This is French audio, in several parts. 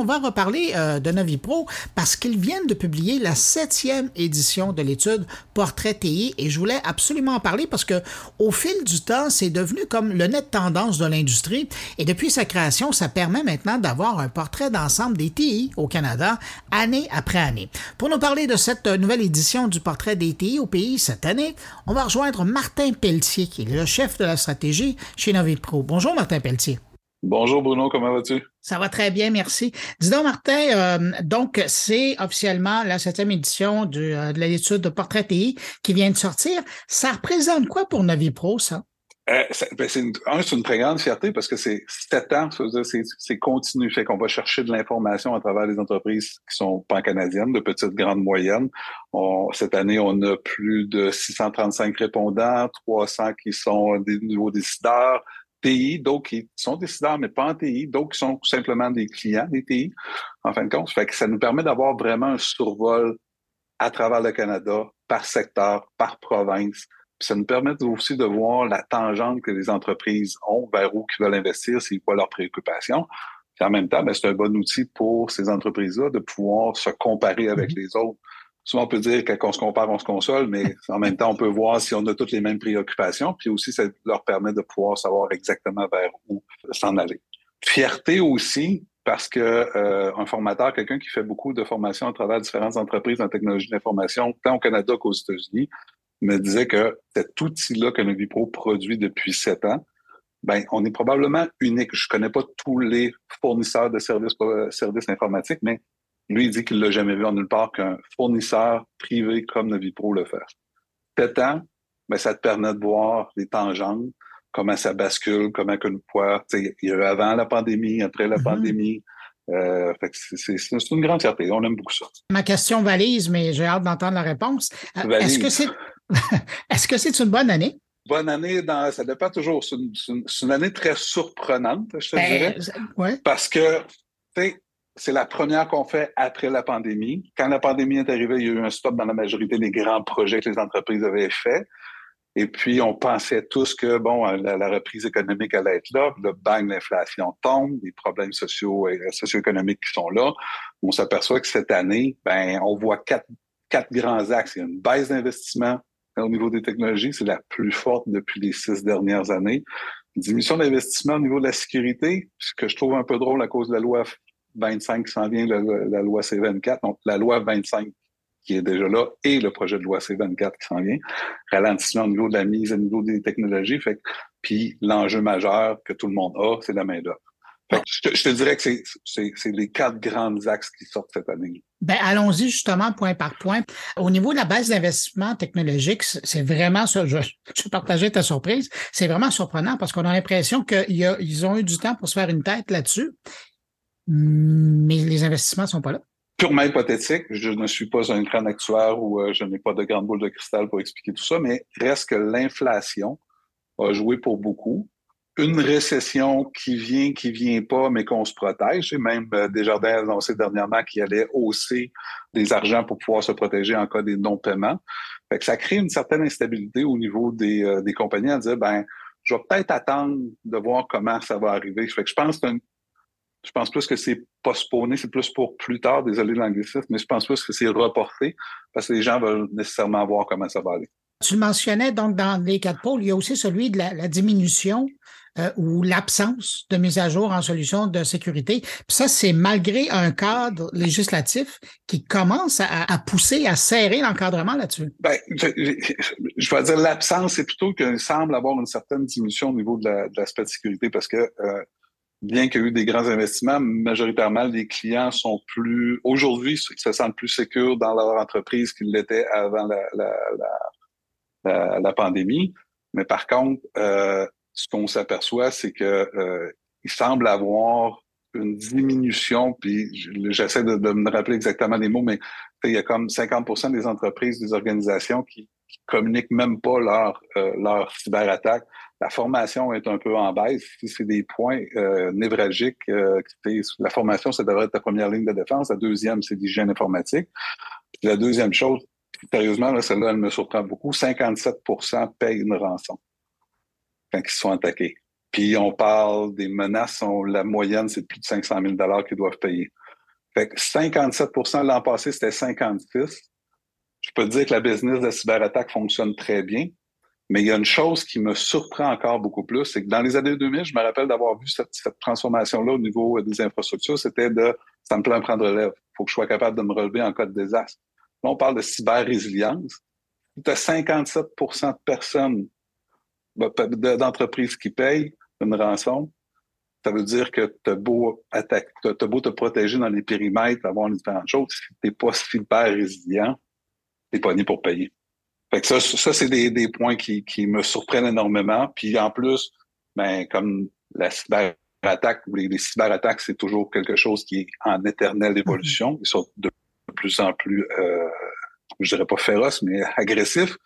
On va reparler euh, de Novipro parce qu'ils viennent de publier la septième édition de l'étude Portrait TI et je voulais absolument en parler parce que au fil du temps, c'est devenu comme le net tendance de l'industrie et depuis sa création, ça permet maintenant d'avoir un portrait d'ensemble des TI au Canada année après année. Pour nous parler de cette nouvelle édition du Portrait des TI au pays cette année, on va rejoindre Martin Pelletier qui est le chef de la stratégie chez Novipro. Bonjour Martin Pelletier. Bonjour Bruno, comment vas-tu? Ça va très bien, merci. Dis donc, Martin, euh, donc c'est officiellement la septième édition euh, de l'étude de Portrait TI qui vient de sortir. Ça représente quoi pour Novipro, ça? Euh, ben, c'est une, une, très grande fierté parce que c'est sept ans, c'est continu. Fait qu'on va chercher de l'information à travers les entreprises qui sont pan-canadiennes, de petites, grandes, moyennes. cette année, on a plus de 635 répondants, 300 qui sont des nouveaux décideurs, TI, d'autres qui sont décideurs, mais pas en TI, d'autres qui sont simplement des clients des TI, en fin de compte. Fait que ça nous permet d'avoir vraiment un survol à travers le Canada, par secteur, par province. Puis ça nous permet aussi de voir la tangente que les entreprises ont vers où ils veulent investir, c'est quoi leurs préoccupations. Puis en même temps, ben, c'est un bon outil pour ces entreprises-là de pouvoir se comparer avec mm-hmm. les autres souvent on peut dire que quand on se compare, on se console, mais en même temps, on peut voir si on a toutes les mêmes préoccupations. Puis aussi, ça leur permet de pouvoir savoir exactement vers où s'en aller. Fierté aussi, parce que euh, un formateur, quelqu'un qui fait beaucoup de formation à travers différentes entreprises en technologie d'information, tant au Canada qu'aux États-Unis, me disait que cet outil-là que Novipro produit depuis sept ans, ben, on est probablement unique. Je connais pas tous les fournisseurs de services, euh, services informatiques, mais lui, il dit qu'il l'a jamais vu en nulle part qu'un fournisseur privé comme Novipro le fait. Pétant, ben, ça te permet de voir les tangentes, comment ça bascule, comment qu'une fois, il y a eu avant la pandémie, après la mm-hmm. pandémie. Euh, c'est une grande fierté. On aime beaucoup ça. Ma question valise, mais j'ai hâte d'entendre la réponse. Euh, est-ce que c'est est-ce que c'est une bonne année? Bonne année, dans, ça dépend toujours. C'est une, année très surprenante, je te ben, dirais. Ouais. Parce que, tu c'est la première qu'on fait après la pandémie. Quand la pandémie est arrivée, il y a eu un stop dans la majorité des grands projets que les entreprises avaient faits. Et puis, on pensait tous que, bon, la, reprise économique allait être là. Le bang, l'inflation tombe, les problèmes sociaux et socio-économiques qui sont là. On s'aperçoit que cette année, ben, on voit quatre, quatre grands axes. Il y a une baisse d'investissement au niveau des technologies. C'est la plus forte depuis les six dernières années. Une diminution d'investissement au niveau de la sécurité, ce que je trouve un peu drôle à cause de la loi 25 qui s'en vient, la, loi C24, donc la loi 25 qui est déjà là et le projet de loi C24 qui s'en vient, ralentissement au niveau de la mise à niveau des technologies, fait puis l'enjeu majeur que tout le monde a, c'est la main-d'œuvre. Je, te dirais que c'est les quatre grands axes qui sortent cette année. Ben, allons-y justement point par point. Au niveau de la base d'investissement technologique, c'est vraiment. Je, je partageais ta surprise. C'est vraiment surprenant parce qu'on a l'impression qu'ils ont eu du temps pour se faire une tête là-dessus mais les investissements ne sont pas là. Purement hypothétique, je ne suis pas un grand actuaire ou euh, je n'ai pas de grande boule de cristal pour expliquer tout ça, mais reste que l'inflation a joué pour beaucoup. Une récession qui vient, qui vient pas, mais qu'on se protège. Et même euh, Desjardins a annoncé dernièrement qu'il allait hausser des argents pour pouvoir se protéger en cas des non-paiements. ça crée une certaine instabilité au niveau des, euh, des compagnies à dire, ben, je vais peut-être attendre de voir comment ça va arriver. Je pense que c'est je pense plus que c'est postponé, c'est plus pour plus tard, désolé de l'anglicisme, mais je pense plus que c'est reporté parce que les gens veulent nécessairement voir comment ça va aller. Tu le mentionnais, donc, dans les quatre pôles, il y a aussi celui de la, diminution euh, ou l'absence de mise à jour en solution de sécurité. Puis ça, c'est malgré un cadre législatif qui commence à, pousser, à serrer l'encadrement là-dessus. Ben, je, vais dire l'absence, c'est plutôt qu'il semble avoir une certaine diminution au niveau de l'aspect de, sécurité parce que euh, bien qu'il y ait eu des grands investissements, majoritairement, les clients sont plus, aujourd'hui, se sentent plus sécures dans leur entreprise qu'ils l'étaient avant la, la, la, la, pandémie. Mais par contre, euh, ce qu'on s'aperçoit, c'est que euh, il semble avoir une diminution, puis j'essaie de, de, me rappeler exactement les mots, mais il y a comme 50% des entreprises, des organisations qui, qui communiquent même pas leur, euh, leur cyberattaque la formation est un peu en baisse. C'est des points euh, névralgiques. Euh, la formation, ça devrait être ta première ligne de défense. La deuxième, c'est l'hygiène informatique. La deuxième chose, sérieusement, celle-là, elle me surprend beaucoup. 57% payent une rançon quand ils sont attaqués. Puis on parle des menaces, la moyenne, c'est plus de 500 000 qu'ils doivent payer. Fait que 57% l'an passé, c'était 56. Je peux te dire que la business de cyberattaque fonctionne très bien. Mais il y a une chose qui me surprend encore beaucoup plus, c'est que dans les années 2000, je me rappelle d'avoir vu cette, transformation-là au niveau des infrastructures, c'était de ça me plaît prendre relève. Il faut que je sois capable de me relever en cas de désastre. Là, on parle de cyber-résilience. Tu as 57% de personnes, d'entreprises qui payent une rançon. Ça veut dire que tu as beau as beau te protéger dans les périmètres, avoir différentes choses. Si tu n'es pas super résilient, pas ni pour payer. Fait que ça, ça c'est des, des, points qui, qui me surprennent énormément. Puis en plus, ben, comme la cyberattaque ou les, les cyberattaques, c'est toujours quelque chose qui est en éternelle évolution. Ils sont de plus en plus, euh, je dirais pas féroces, mais agressifs.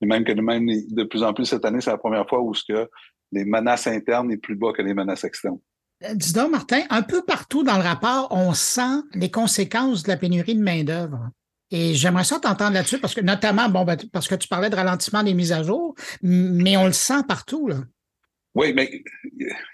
Et même que même de plus en plus cette année, c'est la première fois où ce que les menaces internes est plus bas que les menaces externes. Euh, dis donc, Martin, un peu partout dans le rapport, on sent les conséquences de la pénurie de main-d'œuvre. Et j'aimerais ça t'entendre là-dessus, parce que notamment, bon, ben, parce que tu parlais de ralentissement des mises à jour, mais on le sent partout, là. Oui, mais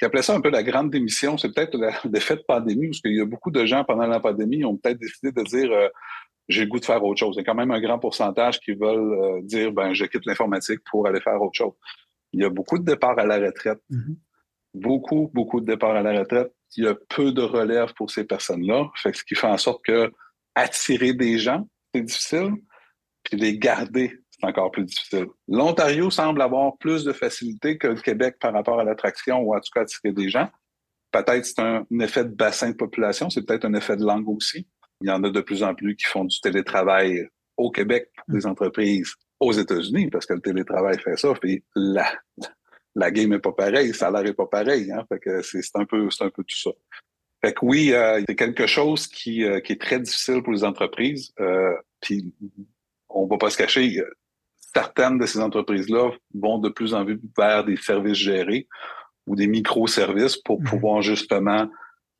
appelait ça un peu la grande démission. C'est peut-être l'effet de pandémie, parce qu'il y a beaucoup de gens pendant la pandémie ont peut-être décidé de dire euh, j'ai le goût de faire autre chose. Il y a quand même un grand pourcentage qui veulent euh, dire ben je quitte l'informatique pour aller faire autre chose. Il y a beaucoup de départs à la retraite. Mm-hmm. Beaucoup, beaucoup de départs à la retraite. Il y a peu de relève pour ces personnes-là. Fait ce qui fait en sorte que attirer des gens, c'est difficile, puis les garder, c'est encore plus difficile. L'Ontario semble avoir plus de facilité que le Québec par rapport à l'attraction ou en tout cas attirer des gens. Peut-être c'est un, effet de bassin de population, c'est peut-être un effet de langue aussi. Il y en a de plus en plus qui font du télétravail au Québec pour des entreprises aux États-Unis, parce que le télétravail fait ça, puis la, la game est pas pareille, le salaire est pas pareil, hein, fait que c'est un peu, c'est un peu tout ça. Fait que oui, euh, c'est quelque chose qui, euh, qui est très difficile pour les entreprises. Euh, puis on va pas se cacher, certaines de ces entreprises-là vont de plus en plus vers des services gérés ou des microservices pour mhm. pouvoir justement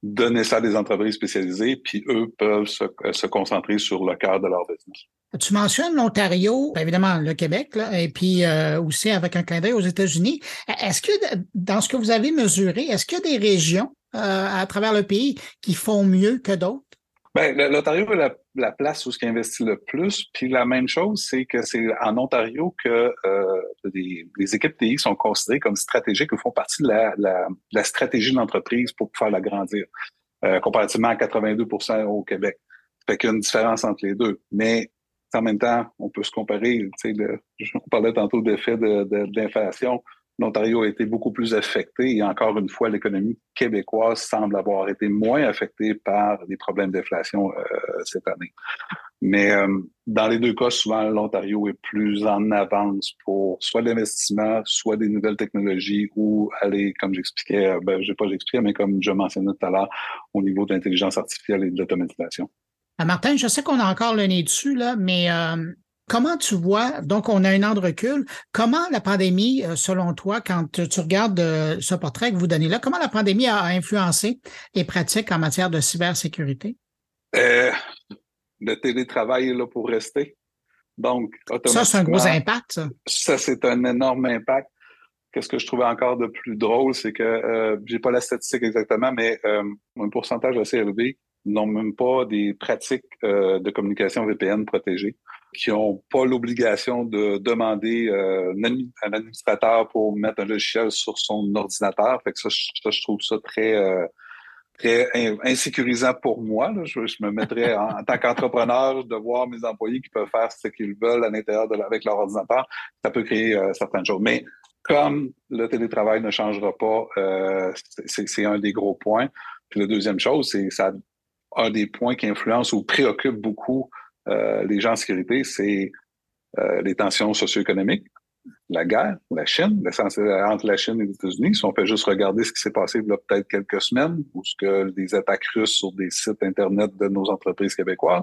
donner ça à des entreprises spécialisées, puis eux peuvent se, se concentrer sur le cœur de leur business. Tu mentionnes l'Ontario, évidemment le Québec, là, et puis aussi avec un clin d'œil aux États-Unis. Est-ce que dans ce que vous avez mesuré, est-ce qu'il y a des régions euh, à travers le pays qui font mieux que d'autres? Ben, l'Ontario est la, place où ce qui investit le plus. Puis la même chose, c'est que c'est en Ontario que euh, les, équipes TI sont considérées comme stratégiques ou font partie de la, stratégie de l'entreprise pour pouvoir l'agrandir, euh, comparativement à 82 au Québec. Fait qu'il y a une différence entre les deux. Mais en même temps, on peut se comparer. Sais, on parlait tantôt d'effet de, de, d'inflation l'Ontario a été beaucoup plus affecté et encore une fois, l'économie québécoise semble avoir été moins affectée par les problèmes d'inflation euh, cette année. Mais euh, dans les deux cas, souvent, l'Ontario est plus en avance pour soit l'investissement, soit des nouvelles technologies ou aller, comme j'expliquais, euh, ben, je n'ai pas j'expliquais, mais comme je mentionnais tout à l'heure, au niveau de l'intelligence artificielle et de l'automatisation. Martin, je sais qu'on a encore le nez dessus, là, mais Comment tu vois, donc on a un an de recul, comment la pandémie, euh, selon toi, quand tu regardes euh, ce portrait que vous donnez là, comment la pandémie a influencé les pratiques en matière de cybersécurité? Euh, le télétravail est là pour rester. Donc, Ça, c'est un gros impact, ça. Ça, c'est un énorme impact. Qu'est-ce que je trouvais encore de plus drôle, c'est que euh, j'ai pas la statistique exactement, mais un pourcentage assez élevé n'ont même pas des pratiques de communication VPN protégées qui n'ont pas l'obligation de demander euh, un administrateur pour mettre un logiciel sur son ordinateur. Fait que ça, je, trouve ça très euh, très insécurisant pour moi. Je, me mettrais en, tant qu'entrepreneur de voir mes employés qui peuvent faire ce qu'ils veulent à l'intérieur de avec leur ordinateur. Ça peut créer euh, certaines choses. Mais comme le télétravail ne changera pas, euh, c'est un des gros points. Puis la deuxième chose, c'est ça un des points qui influence ou préoccupe beaucoup euh, les gens en sécurité, c'est euh, les tensions socio-économiques, la guerre, la Chine, entre la Chine et les États-Unis. Si on fait juste regarder ce qui s'est passé il y a peut-être quelques semaines, ou ce que des attaques russes sur des sites Internet de nos entreprises québécoises,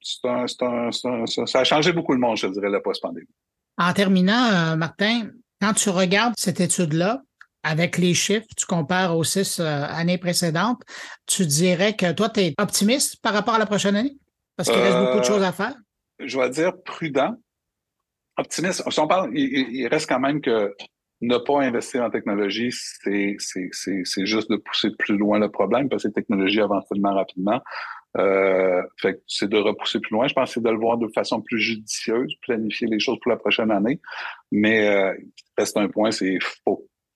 ça a changé beaucoup le monde, je dirais, la post-pandémie. En terminant, euh, Martin, quand tu regardes cette étude-là, avec les chiffres, tu compares aux six années précédentes, tu dirais que toi, tu es optimiste par rapport à la prochaine année? Parce qu'il reste beaucoup de choses à faire? Euh, je vais dire prudent. Optimiste. Si on parle, il, reste quand même que ne pas investir en technologie, c'est juste de pousser plus loin le problème parce que les technologies avancent tellement rapidement. Euh, fait c'est de repousser plus loin. Je pense que c'est de le voir de façon plus judicieuse, planifier les choses pour la prochaine année. Mais euh, reste un point, c'est.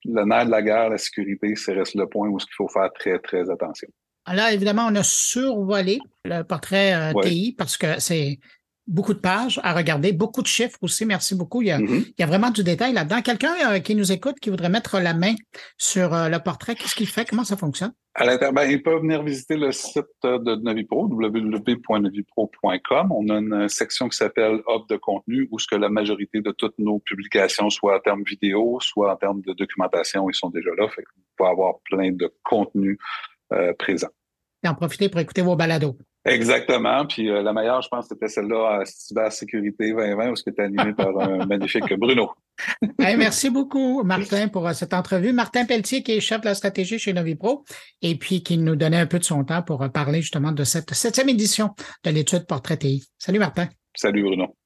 Le nerf de la guerre, la sécurité, c'est reste le point où il faut faire très, très attention. Là, évidemment, on a survolé le portrait euh, TI parce que c'est beaucoup de pages à regarder, beaucoup de chiffres aussi. Merci beaucoup. Il y a, mm-hmm. il y a vraiment du détail là-dedans. Quelqu'un euh, qui nous écoute, qui voudrait mettre la main sur euh, le portrait, qu'est-ce qu'il fait? Comment ça fonctionne? À ben, il peut venir visiter le site de Navipro, www.navipro.com. On a une section qui s'appelle Offre de contenu où ce que la majorité de toutes nos publications, soit en termes vidéo, soit en termes de documentation, ils sont déjà là. Fait vous pouvez avoir plein de contenu présent. Et en profiter pour écouter vos balados. Exactement. Puis euh, la meilleure, je pense, c'était celle-là à Cybersécurité 2020, où c'était animé par un magnifique Bruno. merci beaucoup, Martin, pour euh, cette entrevue. Martin Pelletier, qui est chef de la stratégie chez Novipro, et puis qui nous donnait un peu de son temps pour parler justement de cette septième édition de l'étude Portrait TI. Salut, Martin. Salut, Bruno.